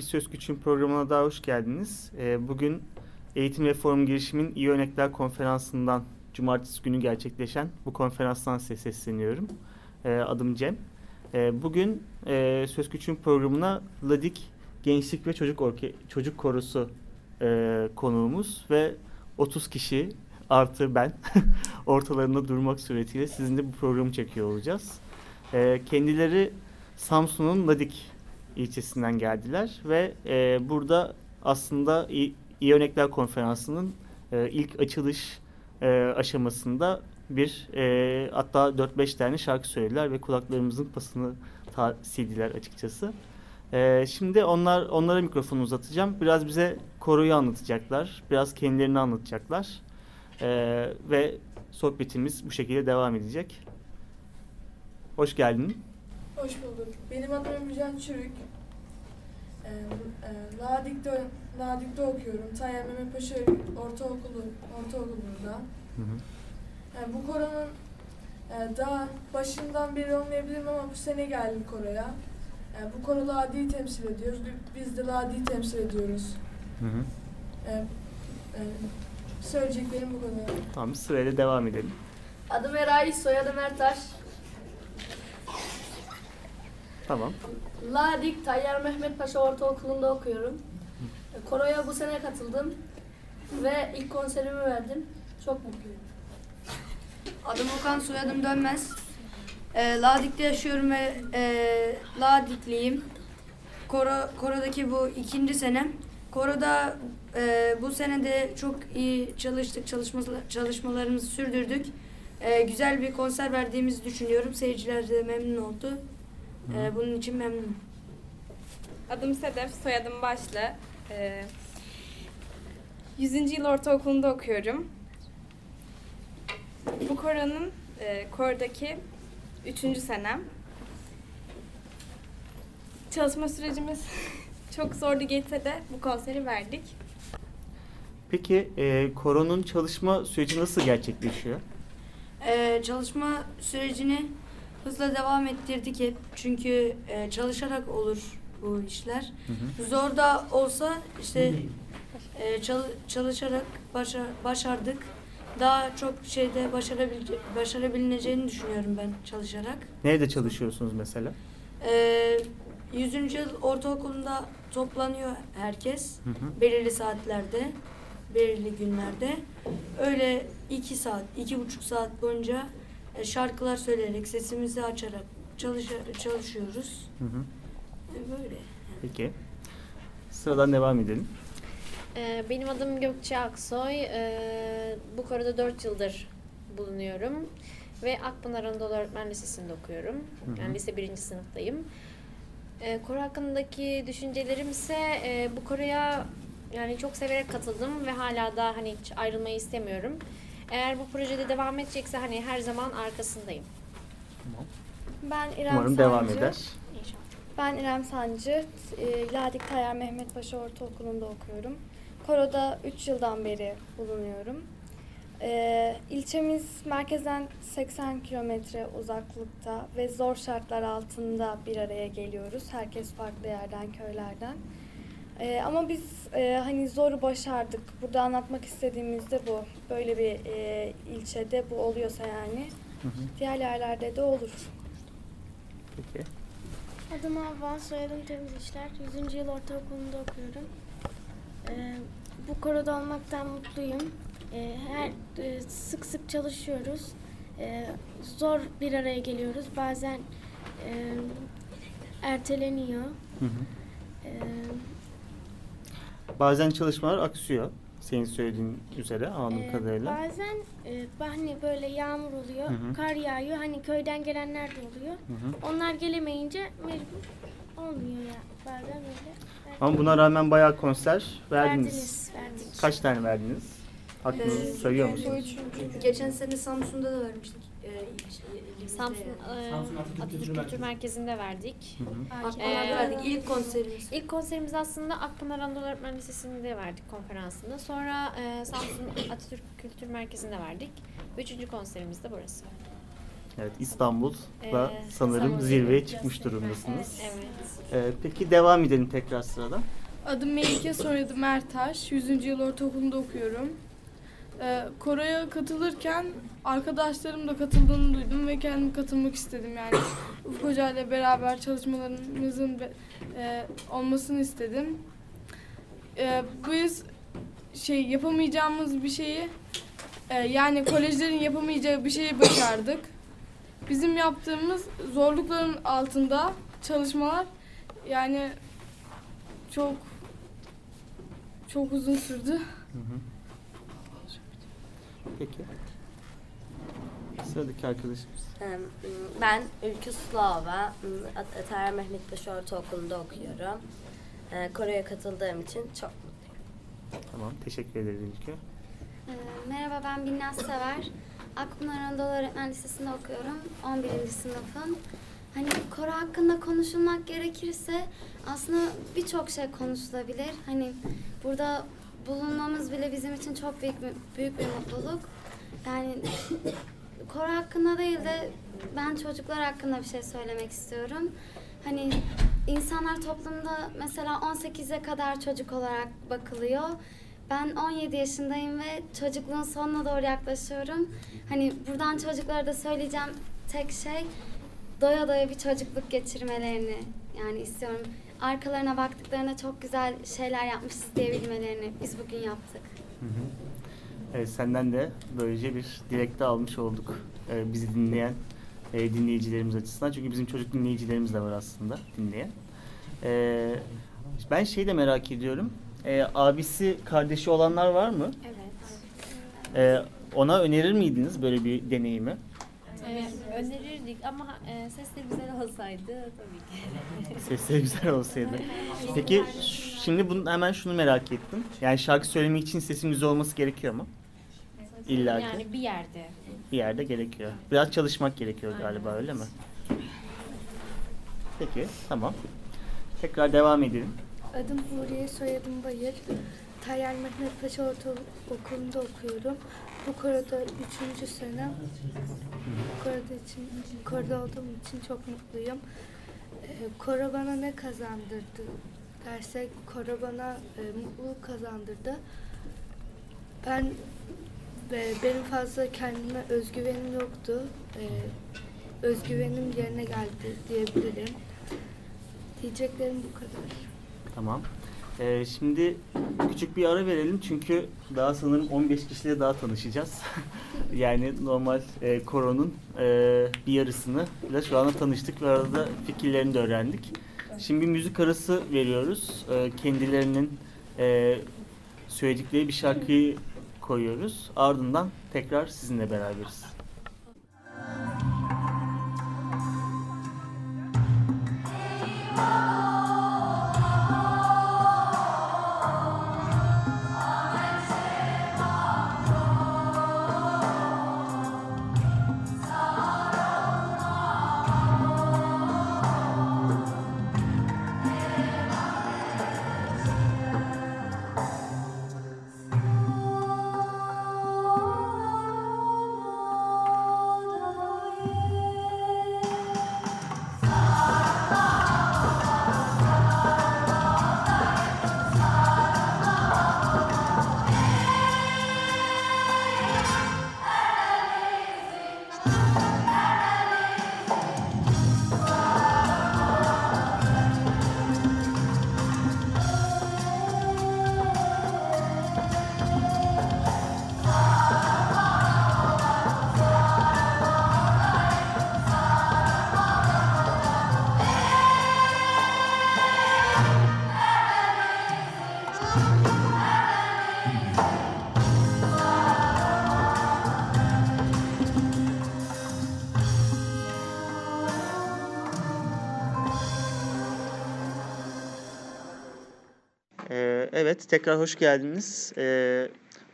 Bir Söz Güç'ün programına daha hoş geldiniz. Ee, bugün Eğitim Reform Girişim'in İyi Örnekler Konferansı'ndan Cumartesi günü gerçekleşen bu konferanstan size sesleniyorum. Ee, adım Cem. Ee, bugün e, Söz Güç'ün programına Ladik Gençlik ve Çocuk Orke Çocuk Korosu e, konuğumuz ve 30 kişi artı ben ortalarında durmak suretiyle sizinle bu programı çekiyor olacağız. Kendileri Samsun'un Ladik ilçesinden geldiler ve e, burada aslında İyi, Örnekler Konferansı'nın e, ilk açılış e, aşamasında bir e, hatta 4-5 tane şarkı söylediler ve kulaklarımızın pasını sildiler açıkçası. E, şimdi onlar onlara mikrofonu uzatacağım. Biraz bize koroyu anlatacaklar, biraz kendilerini anlatacaklar E, ve sohbetimiz bu şekilde devam edecek. Hoş geldin. Hoş bulduk. Benim adım Emircan Çürük. Ee, e, Ladik'te, Ladik'te okuyorum. Tayyip Mehmet Paşa Ortaokulu, Ortaokulu burada. Hı hı. Yani bu koronun e, daha başından beri olmayabilirim ama bu sene geldim koroya. Yani bu koro Ladi'yi temsil ediyoruz. Bi- Biz de Ladi'yi temsil ediyoruz. Hı hı. Ee, e, söyleyeceklerim bu kadar. Tamam sırayla devam edelim. Adım Eray, soyadım Ertaş. Tamam. Ladik Tayyar Mehmet Paşa Ortaokulu'nda okuyorum. Koro'ya bu sene katıldım ve ilk konserimi verdim. Çok mutluyum. Adım Okan, soyadım Dönmez. Ee, Ladik'te yaşıyorum ve e, Ladikliyim. Koro, Koro'daki bu ikinci senem. Koro'da e, bu sene de çok iyi çalıştık, çalışma, çalışmalarımızı sürdürdük. E, güzel bir konser verdiğimizi düşünüyorum. Seyirciler de memnun oldu. E, bunun için memnunum. Adım Sedef, soyadım Başlı. Ee, 100. yıl ortaokulunda okuyorum. Bu koronun e, kordaki 3. senem. Çalışma sürecimiz çok zorlu geçse de bu konseri verdik. Peki e, koronun çalışma süreci nasıl gerçekleşiyor? Ee, çalışma sürecini hızla devam ettirdik hep. Çünkü e, çalışarak olur bu işler. Zor da olsa işte e, çal- çalışarak başa- başardık. Daha çok şeyde başarabilece- başarabileceğini düşünüyorum ben çalışarak. Nerede çalışıyorsunuz mesela? Ee, 100. yıl ortaokulunda toplanıyor herkes Hı hı. belirli saatlerde, belirli günlerde. Öyle iki saat, iki buçuk saat boyunca e, şarkılar söyleyerek, sesimizi açarak çalışa- çalışıyoruz. Hı hı. E, Böyle. Peki. Sıradan devam edelim. Ee, Benim adım Gökçe Aksoy. Ee, Bu konuda 4 yıldır bulunuyorum. Ve Akpınar Anadolu Öğretmen Lisesi'nde okuyorum. Hı hı. Yani lise 1. sınıftayım. Ee, Koro hakkındaki düşüncelerim ise e, bu koroya yani çok severek katıldım ve hala da hani hiç ayrılmayı istemiyorum. Eğer bu projede devam edecekse hani her zaman arkasındayım. Tamam. Ben İrem Umarım Sancı. devam eder. İnşallah. Ben İrem Sancı. E, Ladik Tayyar Mehmet Paşa Ortaokulu'nda okuyorum. Koro'da 3 yıldan beri bulunuyorum. E, ilçemiz merkezden 80 kilometre uzaklıkta ve zor şartlar altında bir araya geliyoruz. Herkes farklı yerden, köylerden. E, ama biz e, hani zoru başardık. Burada anlatmak istediğimiz de bu. Böyle bir e, ilçede bu oluyorsa yani Hı hı. diğer yerlerde de olur. Peki. Adım Havva, soyadım Temiz İşler. 100. yıl ortaokulunda okuyorum. Ee, bu koroda olmaktan mutluyum. Ee, her e, sık sık çalışıyoruz. Ee, zor bir araya geliyoruz. Bazen e, erteleniyor. Hı hı. Ee, Bazen çalışmalar aksıyor. Senin söylediğin üzere anladığım e, kadarıyla. bazen e, hani böyle yağmur oluyor, Hı hı. kar yağıyor. Hani köyden gelenler de oluyor. Hı hı. Onlar gelemeyince mecbur olmuyor ya. Bazen öyle. Ama buna rağmen bayağı konser verdiniz. Verdiniz, verdik. Kaç tane verdiniz? Aklınızı Ee, sayıyor musunuz? Geçen sene Samsun'da da vermiştik. Ee, Samsun, e, Atatürk Kültür Merkezi'nde verdik. Akpınar'da Ee, verdik. İlk konserimiz. İlk konserimiz aslında Akpınar Anadolu Öğretmen Lisesi'nde verdik konferansında. Sonra e, Samsun Atatürk Kültür Merkezi'nde verdik. Üçüncü konserimiz de burası. Evet İstanbul'da Ee, sanırım İstanbul zirveye zirve. çıkmış durumdasınız. Evet. Ee, peki devam edelim tekrar sırada. Adım Melike, soyadım Ertaş. 100. yıl ortaokulunda okuyorum. Ee, koroya katılırken arkadaşlarım da katıldığını duydum ve kendim katılmak istedim yani. Ufuk Hoca ile beraber çalışmalarımızın be- e, olmasını istedim. Ee, biz şey yapamayacağımız bir şeyi e, yani kolejlerin yapamayacağı bir şeyi başardık. Bizim yaptığımız zorlukların altında çalışmalar yani çok çok uzun sürdü. Peki. Sıradaki arkadaşımız. Ben Ülkü Slava, Atayer Mehmet Paşa Ortaokulu'nda okuyorum. Ee, Kore'ye katıldığım için çok Tamam teşekkür ederiz İlke. Ee, Merhaba ben Binnaz Sever. Akpınar Anadolu Öğretmen Lisesi'nde okuyorum. 11. sınıfım. Hani koro hakkında konuşulmak gerekirse aslında birçok şey konuşulabilir. Hani burada bulunmamız bile bizim için çok büyük büyük bir mutluluk. Yani koro hakkında değil de ben çocuklar hakkında bir şey söylemek istiyorum. Hani insanlar toplumda mesela 18'e kadar çocuk olarak bakılıyor. Ben 17 yaşındayım ve çocukluğun sonuna doğru yaklaşıyorum. Hani buradan çocuklara da söyleyeceğim tek şey doya doya bir çocukluk geçirmelerini yani istiyorum. Arkalarına baktıklarında çok güzel şeyler yapmışız diyebilmelerini biz bugün yaptık. Hı hı. Evet, senden de böylece bir dilekte almış olduk e, bizi dinleyen e, dinleyicilerimiz açısından. Çünkü bizim çocuk dinleyicilerimiz de var aslında dinleyen. E, ben şeyi de merak ediyorum. Abisi, kardeşi olanlar var mı? Evet. Ona önerir miydiniz böyle bir deneyimi? Önerirdik ama e, sesleri güzel olsaydı tabii ki. Sesleri güzel olsaydı. Peki şimdi bunu, hemen şunu merak ettim. Yani şarkı söylemek için sesin güzel olması gerekiyor mu? İlla ki. Yani bir yerde. Bir yerde gerekiyor. Biraz çalışmak gerekiyor galiba öyle mi? Peki tamam. Tekrar devam edelim. Adım Huriye, soyadım Bayır. Tayyar Mehmet Paşa Ortaokulu'nda okuyorum. Bu koroda üçüncü senem. Bu için, koroda olduğum için çok mutluyum. Koro bana ne kazandırdı dersek, koro bana e, mutluluk kazandırdı. Ben ve benim fazla kendime özgüvenim yoktu. Ee, özgüvenim yerine geldi diyebilirim. Diyeceklerim bu kadar. Tamam. Ee, şimdi küçük bir ara verelim çünkü daha sanırım 15 kişiyle daha tanışacağız. yani normal e, koronun e, bir yarısını ile şu anda tanıştık ve arada fikirlerini de öğrendik. Şimdi bir müzik arası veriyoruz. E, kendilerinin e, söyledikleri bir şarkıyı koyuyoruz. Ardından tekrar sizinle beraberiz. Thank Evet, tekrar hoş geldiniz. Ee,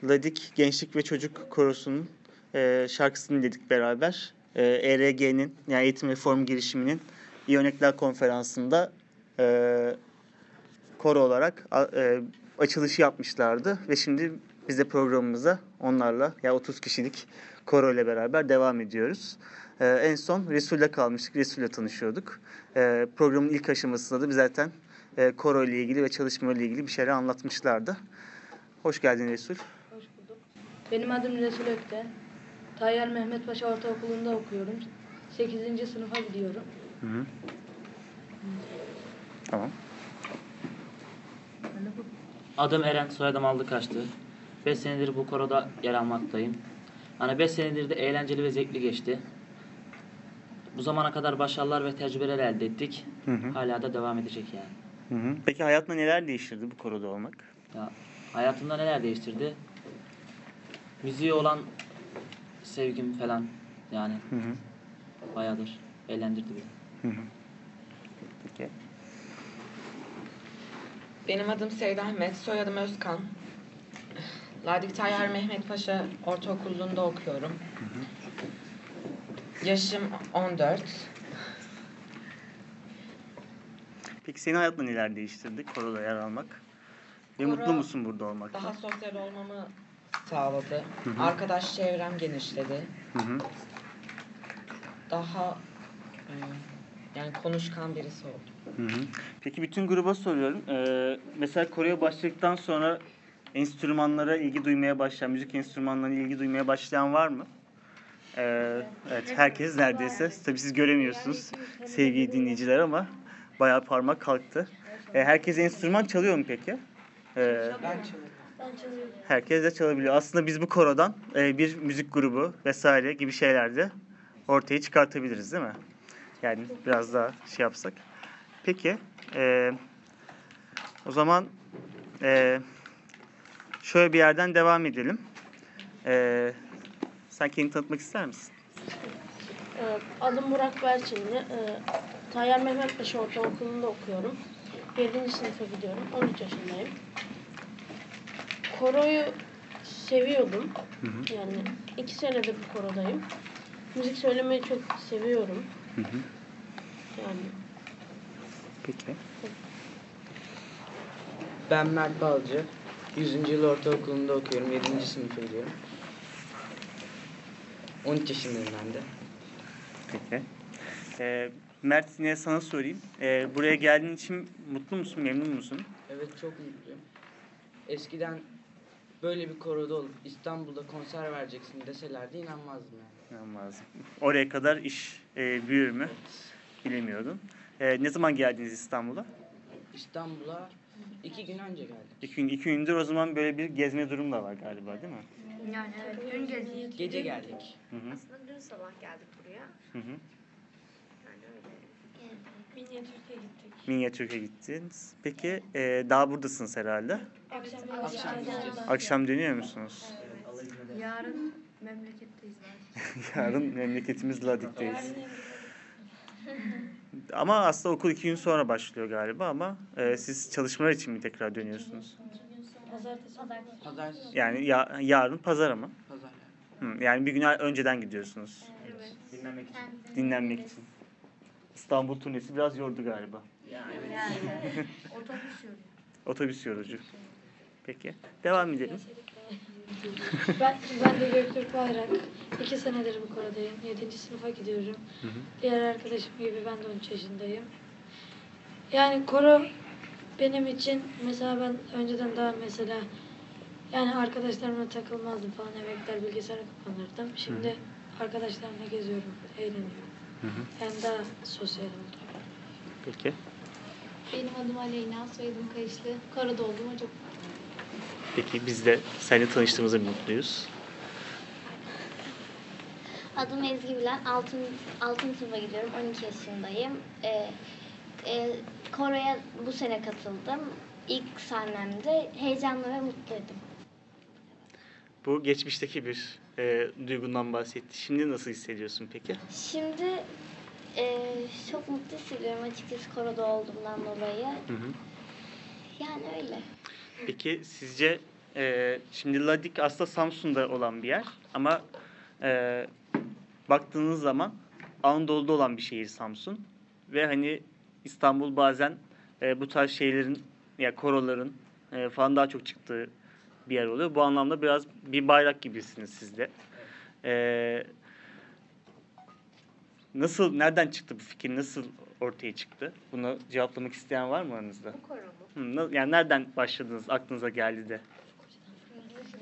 Ladik Gençlik ve Çocuk Korosu'nun e, şarkısını dinledik beraber. Ee, ERG'nin, yani Eğitim Reform Girişimi'nin İyi Örnekler Konferansı'nda e, koro olarak e, açılışı yapmışlardı. Ve şimdi biz de programımıza onlarla, ya 30 kişilik koro ile beraber devam ediyoruz. Ee, en son Resul'le kalmıştık, Resul'le tanışıyorduk. Ee, programın ilk aşamasında da biz zaten e, koro ile ilgili ve çalışma ile ilgili bir şeyler anlatmışlardı. Hoş geldin Resul. Hoş bulduk. Benim adım Resul Ökten. Tayyar Mehmet Paşa Ortaokulu'nda okuyorum. 8. sınıfa gidiyorum. Hı hı. Tamam. Adım Eren, soyadım Aldıkaç'tı. 5 senedir bu koroda yer almaktayım. Hani 5 senedir de eğlenceli ve zevkli geçti. Bu zamana kadar başarılar ve tecrübeler elde ettik. Hı hı. Hala da devam edecek yani. Hı hı. Peki hayatında neler değiştirdi bu koroda olmak? Ya, hayatımda neler değiştirdi? Müziğe olan sevgim falan yani Hı hı. bayağıdır eğlendirdi beni. Hı hı. Peki. Benim adım Sevda Ahmet, soyadım Özkan. Ladik Tayyar Mehmet Paşa Ortaokulu'nda okuyorum. Yaşım 14. Peki senin hayatında neler değiştirdi koroda yer almak? Ve Koro- mutlu musun burada olmaktan? Daha sosyal olmamı sağladı. Hı hı. Arkadaş çevrem genişledi. Hı hı. Daha e, yani konuşkan birisi oldum. Hı hı. Peki bütün gruba soruyorum. Ee, mesela koroya başladıktan sonra enstrümanlara ilgi duymaya başlayan, müzik enstrümanlarına ilgi duymaya başlayan var mı? Ee, evet, herkes neredeyse. Tabii siz göremiyorsunuz sevgili dinleyiciler ama bayağı parmak kalktı. Ee, herkes enstrüman çalıyor mu peki? Ee, Ben çalıyorum. Ben çalıyorum. herkes de çalabiliyor. Aslında biz bu korodan e, bir müzik grubu vesaire gibi şeyler de ortaya çıkartabiliriz değil mi? Yani biraz daha şey yapsak. Peki. e, o zaman e, şöyle bir yerden devam edelim. E, sen kendini tanıtmak ister misin? Ee, Adım Burak Belçinli. Ee, Tayyar Mehmet Paşa Ortaokulu'nda okuyorum. 7. sınıfa gidiyorum. 13 yaşındayım. Koroyu seviyordum. Hı hı. Yani iki senedir bu korodayım. Müzik söylemeyi çok seviyorum. Hı hı. Yani Peki. Ben Mert Balcı. 100. yıl ortaokulunda okuyorum. 7. sınıfa gidiyorum. 13 yaşındayım ben de. Peki. E, Mert yine sana sorayım. E, buraya geldiğin için mutlu musun, memnun musun? Evet çok mutluyum. Eskiden böyle bir koroda olup İstanbul'da konser vereceksin deselerdi inanmazdım yani. İnanmazdım. Oraya kadar iş e, büyür mü? Bilemiyordum. E, ne zaman geldiniz İstanbul'a? İstanbul'a iki gün önce geldik. İki, gün, iki gündür o zaman böyle bir gezme durum da var galiba değil mi? Yani evet, dün gezdik. Gece geldik. Hı hı. Aslında dün sabah geldik buraya. Hı hı. Minyatürk'e gittik. Minyatürk'e gittiniz. Peki e, daha buradasınız herhalde. Akşam, Akşam. Akşam dönüyor musunuz? Yarın memleketteyiz. Yarın memleketimiz Ladik'teyiz. Ama aslında okul iki gün sonra başlıyor galiba ama e, siz çalışmalar için mi tekrar dönüyorsunuz? Pazartesi. Pazartesi. Yani ya, yarın pazar ama. Pazar. Hı, yani bir gün önceden gidiyorsunuz. Evet. Dinlenmek için. Dinlenmek için. İstanbul turnesi biraz yordu galiba. Yani. Otobüs yolu. Otobüs yorucu. Peki. Devam edelim. Ben, ben de Göktürk Bayrak. İki senedir bu korodayım. 7. sınıfa gidiyorum. Hı hı. Diğer arkadaşım gibi ben de 13 yaşındayım. Yani koro benim için mesela ben önceden daha mesela yani arkadaşlarımla takılmazdım falan eve gider bilgisayara kapanırdım. Şimdi arkadaşlarımla geziyorum, eğleniyorum. Hı hı. Yani daha sosyal oldum. Peki. Benim adım Aleyna, soyadım Kayışlı. Karada olduğuma çok Peki biz de seninle tanıştığımıza mutluyuz. Adım Ezgi Bilen, altın, altın sınıfa gidiyorum, 12 yaşındayım. Ee, e, koroya bu sene katıldım. İlk sahnemde heyecanlı ve mutluydum. Bu geçmişteki bir e, duygundan bahsetti. Şimdi nasıl hissediyorsun peki? Şimdi e, çok mutlu hissediyorum açıkçası koroda olduğumdan dolayı. Hı hı. Yani öyle. Peki sizce e, şimdi Ladik aslında Samsun'da olan bir yer ama e, baktığınız zaman Anadolu'da olan bir şehir Samsun ve hani İstanbul bazen e, bu tarz şeylerin ya koroların e, falan daha çok çıktığı bir yer oluyor. Bu anlamda biraz bir bayrak gibisiniz siz de. E, nasıl, nereden çıktı bu fikir? Nasıl ortaya çıktı? Bunu cevaplamak isteyen var mı aranızda? Bu koro mu? Yani nereden başladınız, aklınıza geldi de?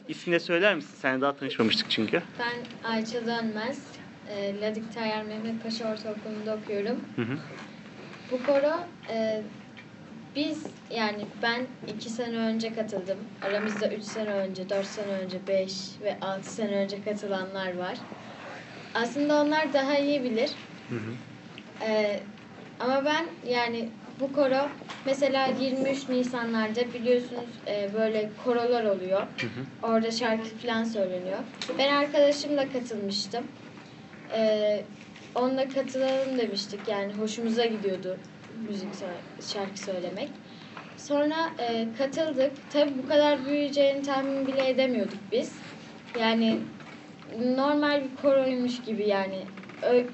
İsmini söyler misin? Sen daha tanışmamıştık çünkü. Ben Ayça Dönmez. E, Ladik Tayyar Mehmet Paşa Ortaokulu'nda okuyorum. Hı hı. Bu koro e, biz yani ben iki sene önce katıldım. Aramızda üç sene önce, dört sene önce, beş ve altı sene önce katılanlar var. Aslında onlar daha iyi bilir. Ee, ama ben yani bu koro mesela 23 Nisanlarda biliyorsunuz e, böyle korolar oluyor. Orada şarkı falan söyleniyor. Ben arkadaşımla katılmıştım. Ee, onunla katılalım demiştik yani hoşumuza gidiyordu müzik şarkı söylemek. Sonra e, katıldık. Tabii bu kadar büyüyeceğini tahmin bile edemiyorduk biz. Yani normal bir koroymuş gibi yani Ö-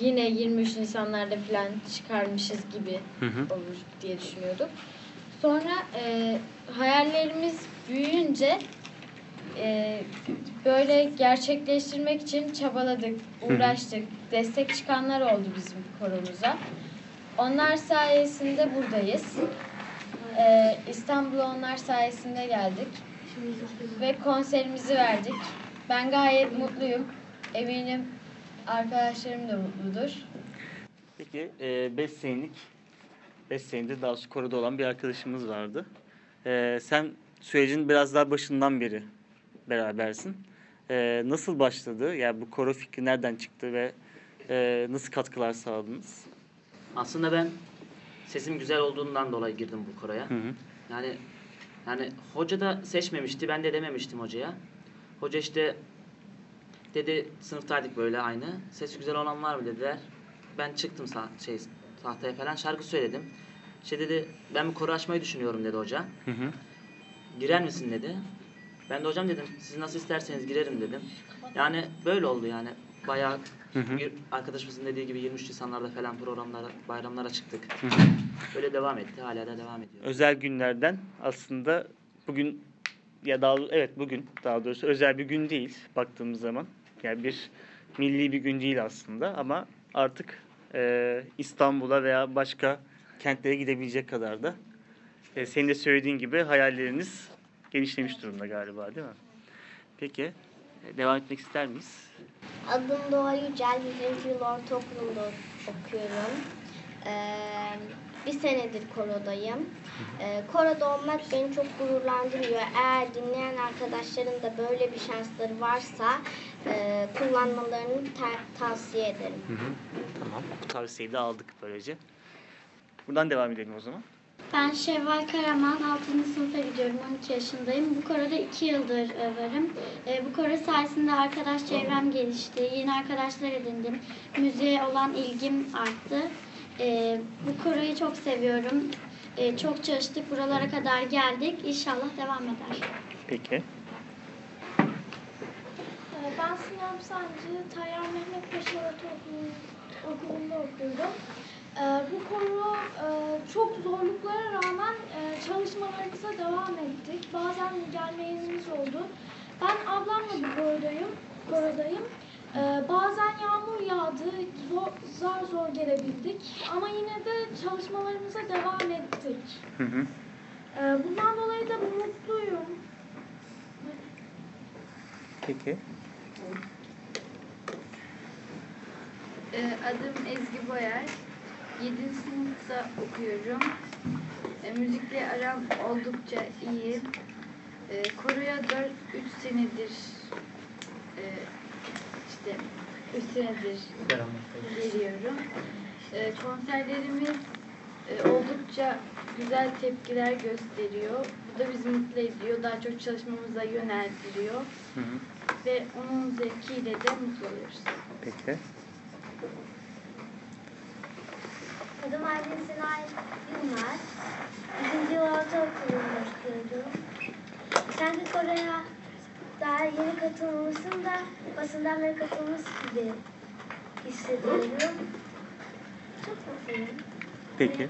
yine 23 Nisanlarda falan çıkarmışız gibi Hı hı. olur diye düşünüyorduk. Sonra e, hayallerimiz büyüyünce e, böyle gerçekleştirmek için çabaladık, Hı hı. uğraştık. Destek çıkanlar oldu bizim koromuza. Onlar sayesinde buradayız. E, İstanbul'a onlar sayesinde geldik. Ve konserimizi verdik. Ben gayet mutluyum. Eminim arkadaşlarım da mutludur. Peki 5 senelik 5 senedir daha koroda olan bir arkadaşımız vardı. E, sen sürecin biraz daha başından beri berabersin. E, nasıl başladı? Yani bu koro fikri nereden çıktı ve e, nasıl katkılar sağladınız? Aslında ben sesim güzel olduğundan dolayı girdim bu koroya. Hı hı. Yani yani hoca da seçmemişti. Ben de dememiştim hocaya. Hoca işte dedi sınıftaydık böyle aynı. Sesi güzel olan var mı dediler. Ben çıktım sah şey tahtaya falan şarkı söyledim. İşte dedi ben bir koro açmayı düşünüyorum dedi hoca. Hı hı. Girer misin dedi. Ben de hocam dedim siz nasıl isterseniz girerim dedim. Yani böyle oldu yani. Bayağı Hı hı. bir arkadaşımızın dediği gibi 23 Nisanlarda falan programlara, bayramlara çıktık. Hı hı. Böyle devam etti. Hala da devam ediyor. Özel günlerden aslında bugün ya daha evet bugün daha doğrusu özel bir gün değil baktığımız zaman. Yani bir milli bir gün değil aslında ama artık e, İstanbul'a veya başka kentlere gidebilecek kadar da e, senin de söylediğin gibi hayalleriniz genişlemiş durumda galiba değil mi? Peki devam etmek ister miyiz? Adım Doğa Yücel, 100. yıl ortaokulunda okuyorum. Ee, bir senedir korodayım. Ee, koroda olmak beni çok gururlandırıyor. Eğer dinleyen arkadaşların da böyle bir şansları varsa e, kullanmalarını ta- tavsiye ederim. Hı hı. Tamam bu tavsiyeyi de aldık böylece. Buradan devam edelim o zaman. Ben Şevval Karaman, 6. sınıfa gidiyorum, 12 yaşındayım. Bu koroda 2 yıldır e, varım. E, Bu koro sayesinde arkadaş çevrem gelişti, yeni arkadaşlar edindim. Müziğe olan ilgim arttı. E, Bu koroyu çok seviyorum. E, Çok çalıştık, buralara kadar geldik. İnşallah devam eder. Peki. Ben Sinem Sancı, Tayyar Mehmet Paşa Ortaokulu okulunda okuyorum. Ee, Bu konu e, çok zorluklara rağmen e, çalışmalarımıza devam ettik. Bazen gelmeyenimiz oldu. Ben ablamla bu korodayım. korodayım. Ee, Bazen yağmur yağdı, zor, zar zor gelebildik. Ama yine de çalışmalarımıza devam ettik. Hı hı. Ee, Bundan dolayı da mutluyum. Peki. Adım Ezgi Boyer. 7. sınıfta okuyorum. E, müzikle aram oldukça iyi. E, koroya 4-3 senedir e, işte 3 senedir geliyorum. E, konserlerimiz e, oldukça güzel tepkiler gösteriyor. Bu da bizi mutlu ediyor. Daha çok çalışmamıza yöneltiliyor. Hı hı. Ve onun zevkiyle de mutlu oluyoruz. Peki. Adım Aydın Sinay Yılmaz. 1. yıl ortaokulunda okuyorum. Sen de Kore'ye daha yeni katılmışsın da basından beri katılmış gibi hissediyorum. Çok mutluyum. Peki.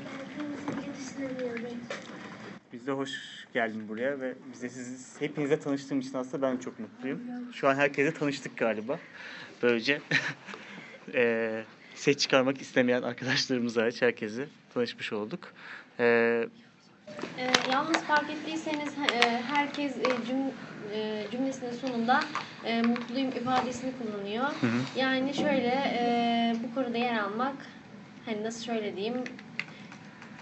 Biz de hoş geldin buraya ve bize siz hepinize tanıştığım için aslında ben çok mutluyum. Şu an herkese tanıştık galiba. Böylece eee ses çıkarmak istemeyen arkadaşlarımız hariç herkese tanışmış olduk. Ee, yalnız fark ettiyseniz e, herkes e, cüm, e, cümlesinin sonunda e, mutluyum ifadesini kullanıyor. Hı hı. Yani şöyle e, bu konuda yer almak hani nasıl şöyle diyeyim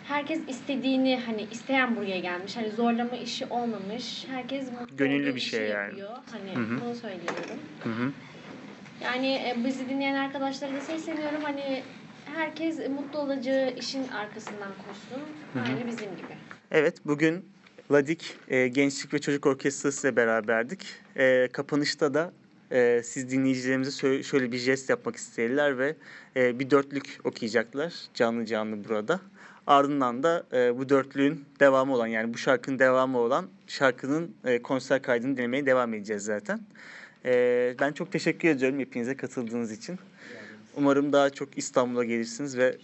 herkes istediğini hani isteyen buraya gelmiş. Hani zorlama işi olmamış. Herkes mutlu Gönüllü bir işi şey yani. yapıyor. Hani Hı hı. bunu söylüyorum. Hı hı. Yani e, bizi dinleyen arkadaşlara da sesleniyorum. Hani herkes mutlu olacağı işin arkasından koşsun. Aynı bizim gibi. Evet, bugün Ladik e, Gençlik ve Çocuk Orkestrası ile beraberdik. E, kapanışta da e, siz dinleyicilerimize şöyle bir jest yapmak istediler ve e, bir dörtlük okuyacaklar canlı canlı burada. Ardından da e, bu dörtlüğün devamı olan yani bu şarkının devamı olan şarkının e, konser kaydını dinlemeye devam edeceğiz zaten. E, ben çok teşekkür ediyorum hepinize katıldığınız için. Umarım daha çok İstanbul'a gelirsiniz ve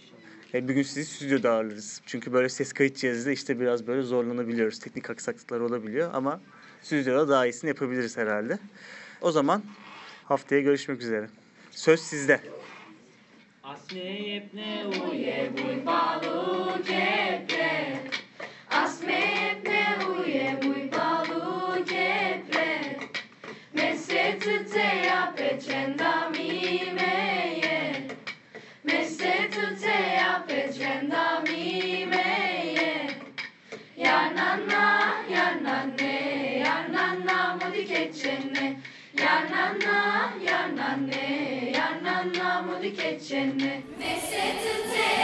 e, bir gün sizi stüdyoda ağırlarız. Çünkü böyle ses kayıt cihazıyla işte biraz böyle zorlanabiliyoruz. Teknik aksaklıklar olabiliyor ama stüdyoda daha iyisini yapabiliriz herhalde. O zaman haftaya görüşmek üzere. Söz sizde. Asmeyip ne uye buy balu keçene Yanana yanane yanana mudi keçene Mesetı te